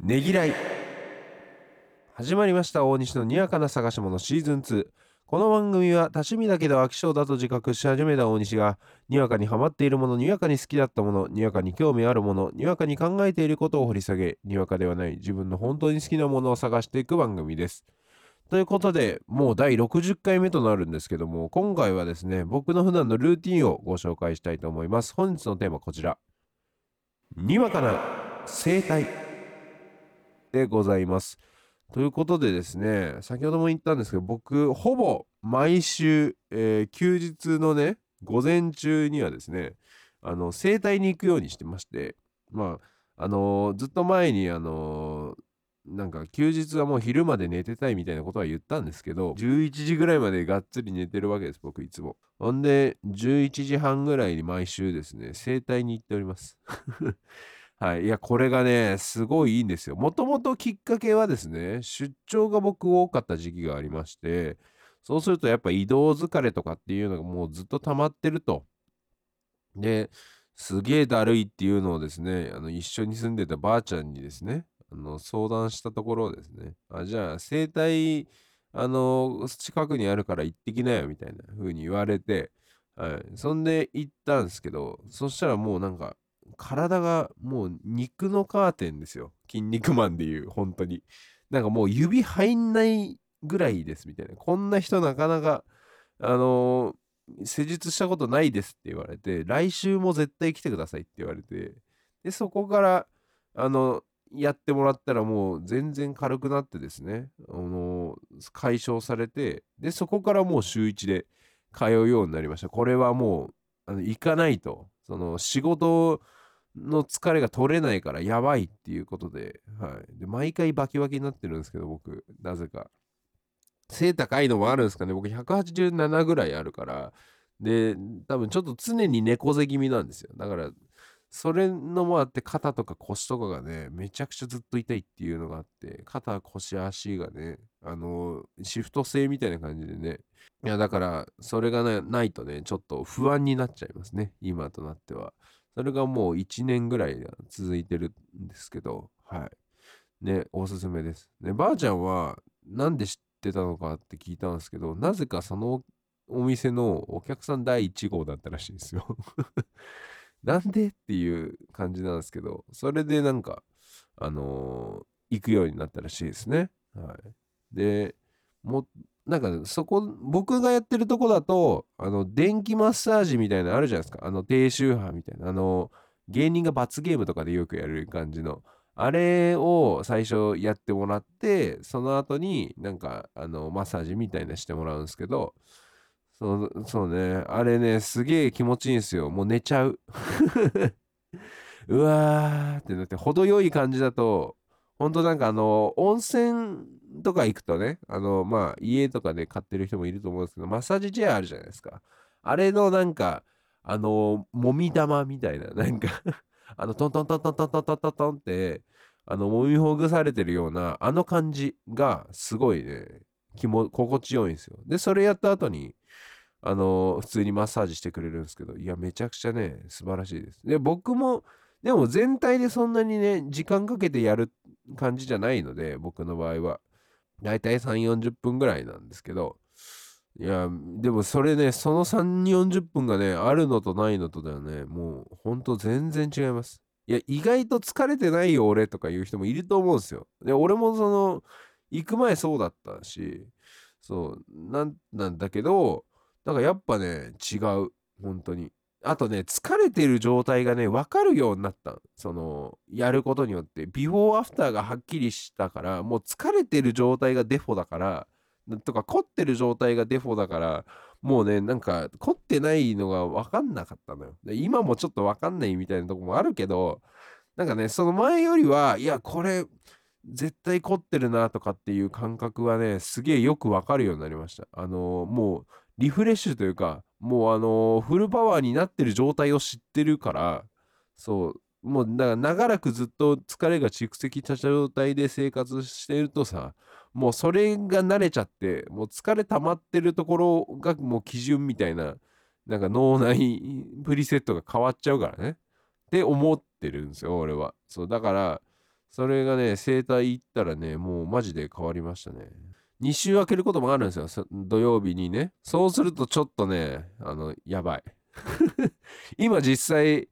ねぎらい。始まりました大西のにわかな探し物シーズン2この番組は多趣味だけど飽き性だと自覚し始めた大西がにわかにハマっているものにわかに好きだったものにわかに興味あるものにわかに考えていることを掘り下げにわかではない自分の本当に好きなものを探していく番組です。ということでもう第60回目となるんですけども今回はですね僕の普段のルーティンをご紹介したいと思います。本日のテーマはこちら。にわかな生態。でございますということでですね、先ほども言ったんですけど、僕、ほぼ毎週、えー、休日のね、午前中にはですね、あの、整体に行くようにしてまして、まあ、あのー、ずっと前に、あのー、なんか休日はもう昼まで寝てたいみたいなことは言ったんですけど、11時ぐらいまでがっつり寝てるわけです、僕いつも。ほんで、11時半ぐらいに毎週ですね、整体に行っております。はい。いや、これがね、すごいいいんですよ。もともときっかけはですね、出張が僕多かった時期がありまして、そうするとやっぱ移動疲れとかっていうのがもうずっと溜まってると。で、すげえだるいっていうのをですね、あの、一緒に住んでたばあちゃんにですね、あの、相談したところですね、あ、じゃあ、整体、あの、近くにあるから行ってきなよ、みたいな風に言われて、はい。そんで行ったんですけど、そしたらもうなんか、体がもう肉のカーテンですよ。筋肉マンでいう、本当に。なんかもう指入んないぐらいですみたいな。こんな人なかなか、あのー、施術したことないですって言われて、来週も絶対来てくださいって言われて、で、そこから、あの、やってもらったらもう全然軽くなってですね、あのー、解消されて、で、そこからもう週1で通うようになりました。これはもう、あの、行かないと、その仕事の疲れが取れないからやばいっていうことで、はい。で、毎回バキバキになってるんですけど、僕、なぜか。背高いのもあるんですかね。僕187ぐらいあるから、で、多分ちょっと常に猫背気味なんですよ。だから、それのもあって肩とか腰とかがね、めちゃくちゃずっと痛いっていうのがあって、肩、腰、足がね、あの、シフト制みたいな感じでね。いや、だから、それが、ね、ないとね、ちょっと不安になっちゃいますね。今となっては。それがもう1年ぐらい続いてるんですけど、はい。ね、おすすめです。ね、ばあちゃんは、なんで知ってたのかって聞いたんですけど、なぜかそのお店のお客さん第1号だったらしいんですよ なんでっていう感じなんですけど、それでなんか、あのー、行くようになったらしいですね。はい。で、も、なんかそこ、僕がやってるとこだと、あの、電気マッサージみたいなのあるじゃないですか。あの、低周波みたいな。あの、芸人が罰ゲームとかでよくやる感じの。あれを最初やってもらって、その後になんか、あの、マッサージみたいなしてもらうんですけど、そう、そうね。あれね、すげえ気持ちいいんですよ。もう寝ちゃう。うわーってなって、程よい感じだと、ほんとなんかあの、温泉とか行くとね、あの、まあ、家とかで買ってる人もいると思うんですけど、マッサージチェアあるじゃないですか。あれのなんか、あの、もみ玉みたいな、なんかあの、トントントントントントントントンって、あの、もみほぐされてるような、あの感じが、すごいね、気も、心地よいんですよ。で、それやった後に、あの、普通にマッサージしてくれるんですけど、いや、めちゃくちゃね、素晴らしいです。で、僕も、でも全体でそんなにね、時間かけてやる感じじゃないので、僕の場合は。だいたい3、40分ぐらいなんですけど、いや、でもそれね、その3、40分がね、あるのとないのとだよね、もうほんと全然違います。いや、意外と疲れてないよ、俺とか言う人もいると思うんですよ。で、俺もその、行く前そうだったし、そう、なんなんだけど、なんかやっぱね、違う。本当に。あとね、疲れてる状態がね、わかるようになった。その、やることによって、ビフォーアフターがはっきりしたから、もう疲れてる状態がデフォだから、とか凝ってる状態がデフォだから、もうね、なんか凝ってないのがわかんなかったのよ。今もちょっとわかんないみたいなとこもあるけど、なんかね、その前よりは、いや、これ、絶対凝ってるなとかっていう感覚はね、すげえよくわかるようになりました。あのー、もう、リフレッシュというか、もうあの、フルパワーになってる状態を知ってるから、そう、もうだから長らくずっと疲れが蓄積した状態で生活してるとさ、もうそれが慣れちゃって、もう疲れ溜まってるところがもう基準みたいな、なんか脳内プリセットが変わっちゃうからね。って思ってるんですよ、俺は。そう、だから、それがね、整体行ったらね、もうマジで変わりましたね。2週空けることもあるんですよ。土曜日にね。そうするとちょっとね、あの、やばい。今実際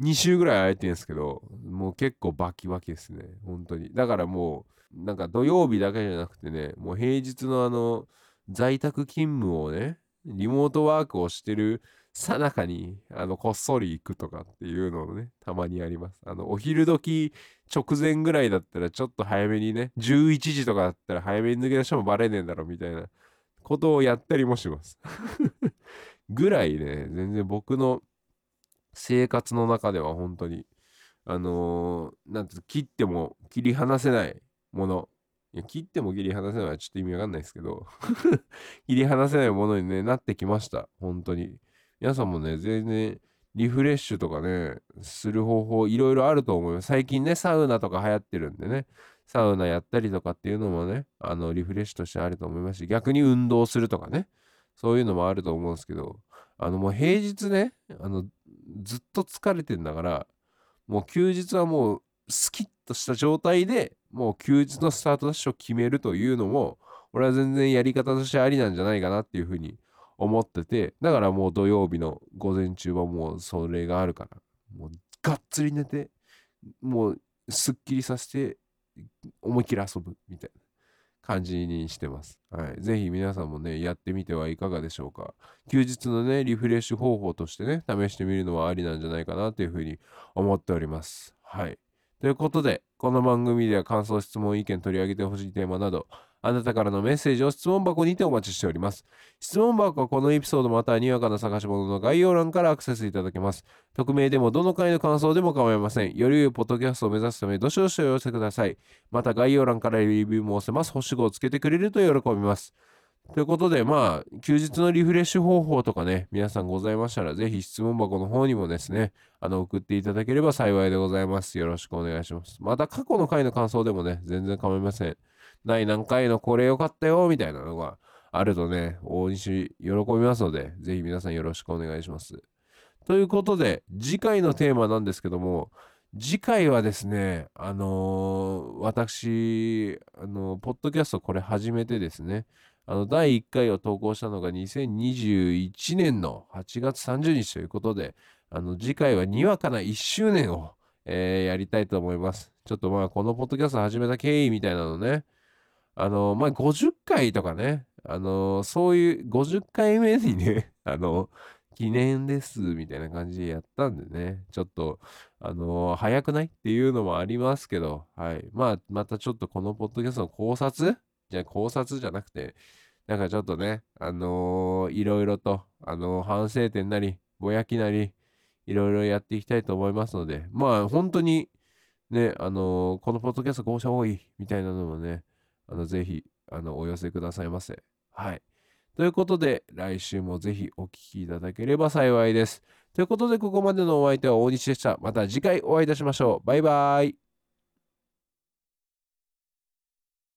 2週ぐらい空いてるんですけど、もう結構バキバキですね。本当に。だからもう、なんか土曜日だけじゃなくてね、もう平日のあの、在宅勤務をね、リモートワークをしてるさなかに、あの、こっそり行くとかっていうのをね、たまにあります。あの、お昼時直前ぐらいだったらちょっと早めにね、11時とかだったら早めに抜け出してもバレねえんだろみたいなことをやったりもします。ぐらいね、全然僕の生活の中では本当に、あのー、なんて切っても切り離せないもの。いや、切っても切り離せないのはちょっと意味わかんないですけど 切り離せないものに、ね、なってきました。本当に。皆さんもね、全然リフレッシュとかね、する方法いろいろあると思います。最近ね、サウナとか流行ってるんでね、サウナやったりとかっていうのもね、あの、リフレッシュとしてあると思いますし、逆に運動するとかね、そういうのもあると思うんですけど、あの、もう平日ね、あの、ずっと疲れてんだから、もう休日はもうスキッとした状態でもう休日のスタートダッシュを決めるというのも、俺は全然やり方としてありなんじゃないかなっていうふうに思ってて、だからもう土曜日の午前中はもうそれがあるから、もうがっつり寝て、もうすっきりさせて思いっきり遊ぶみたいな。感じにしてます。はい。ぜひ皆さんもね、やってみてはいかがでしょうか。休日のね、リフレッシュ方法としてね、試してみるのはありなんじゃないかなというふうに思っております。はい。ということで、この番組では感想、質問、意見取り上げてほしいテーマなど、あなたからのメッセージを質問箱にてお待ちしております。質問箱はこのエピソードまたはにわかな探し物の概要欄からアクセスいただけます。匿名でもどの回の感想でも構いません。より良いポッドキャストを目指すため、どしどしお寄せください。また概要欄からレビューも押せます。星5をつけてくれると喜びます。ということで、まあ、休日のリフレッシュ方法とかね、皆さんございましたら、ぜひ質問箱の方にもですね、あの、送っていただければ幸いでございます。よろしくお願いします。また、過去の回の感想でもね、全然構いません。第何回のこれ良かったよ、みたいなのがあるとね、大西喜びますので、ぜひ皆さんよろしくお願いします。ということで、次回のテーマなんですけども、次回はですね、あのー、私、あのー、ポッドキャストこれ始めてですね、あの、第1回を投稿したのが2021年の8月30日ということで、あの、次回はにわかな1周年を、えー、やりたいと思います。ちょっとまあ、このポッドキャスト始めた経緯みたいなのね、あの、まあ、50回とかね、あの、そういう50回目にね、あの、記念です、みたいな感じでやったんでね、ちょっと、あの早くない？っていうのもありますけど、はい。まあ、またちょっとこのポッドキャストの考察？じゃ考察じゃなくて、なんかちょっとね、あのー、いろいろと、あのー、反省点なり、ぼやきなり、いろいろやっていきたいと思いますので、まあ、本当に、ね、あのー、このポッドキャスト合社多い、みたいなのもね、あの、ぜひ、あの、お寄せくださいませ。はい。ということで、来週もぜひお聴きいただければ幸いです。ということで、ここまでのお相手は大西でした。また次回お会いいたしましょう。バイバイ。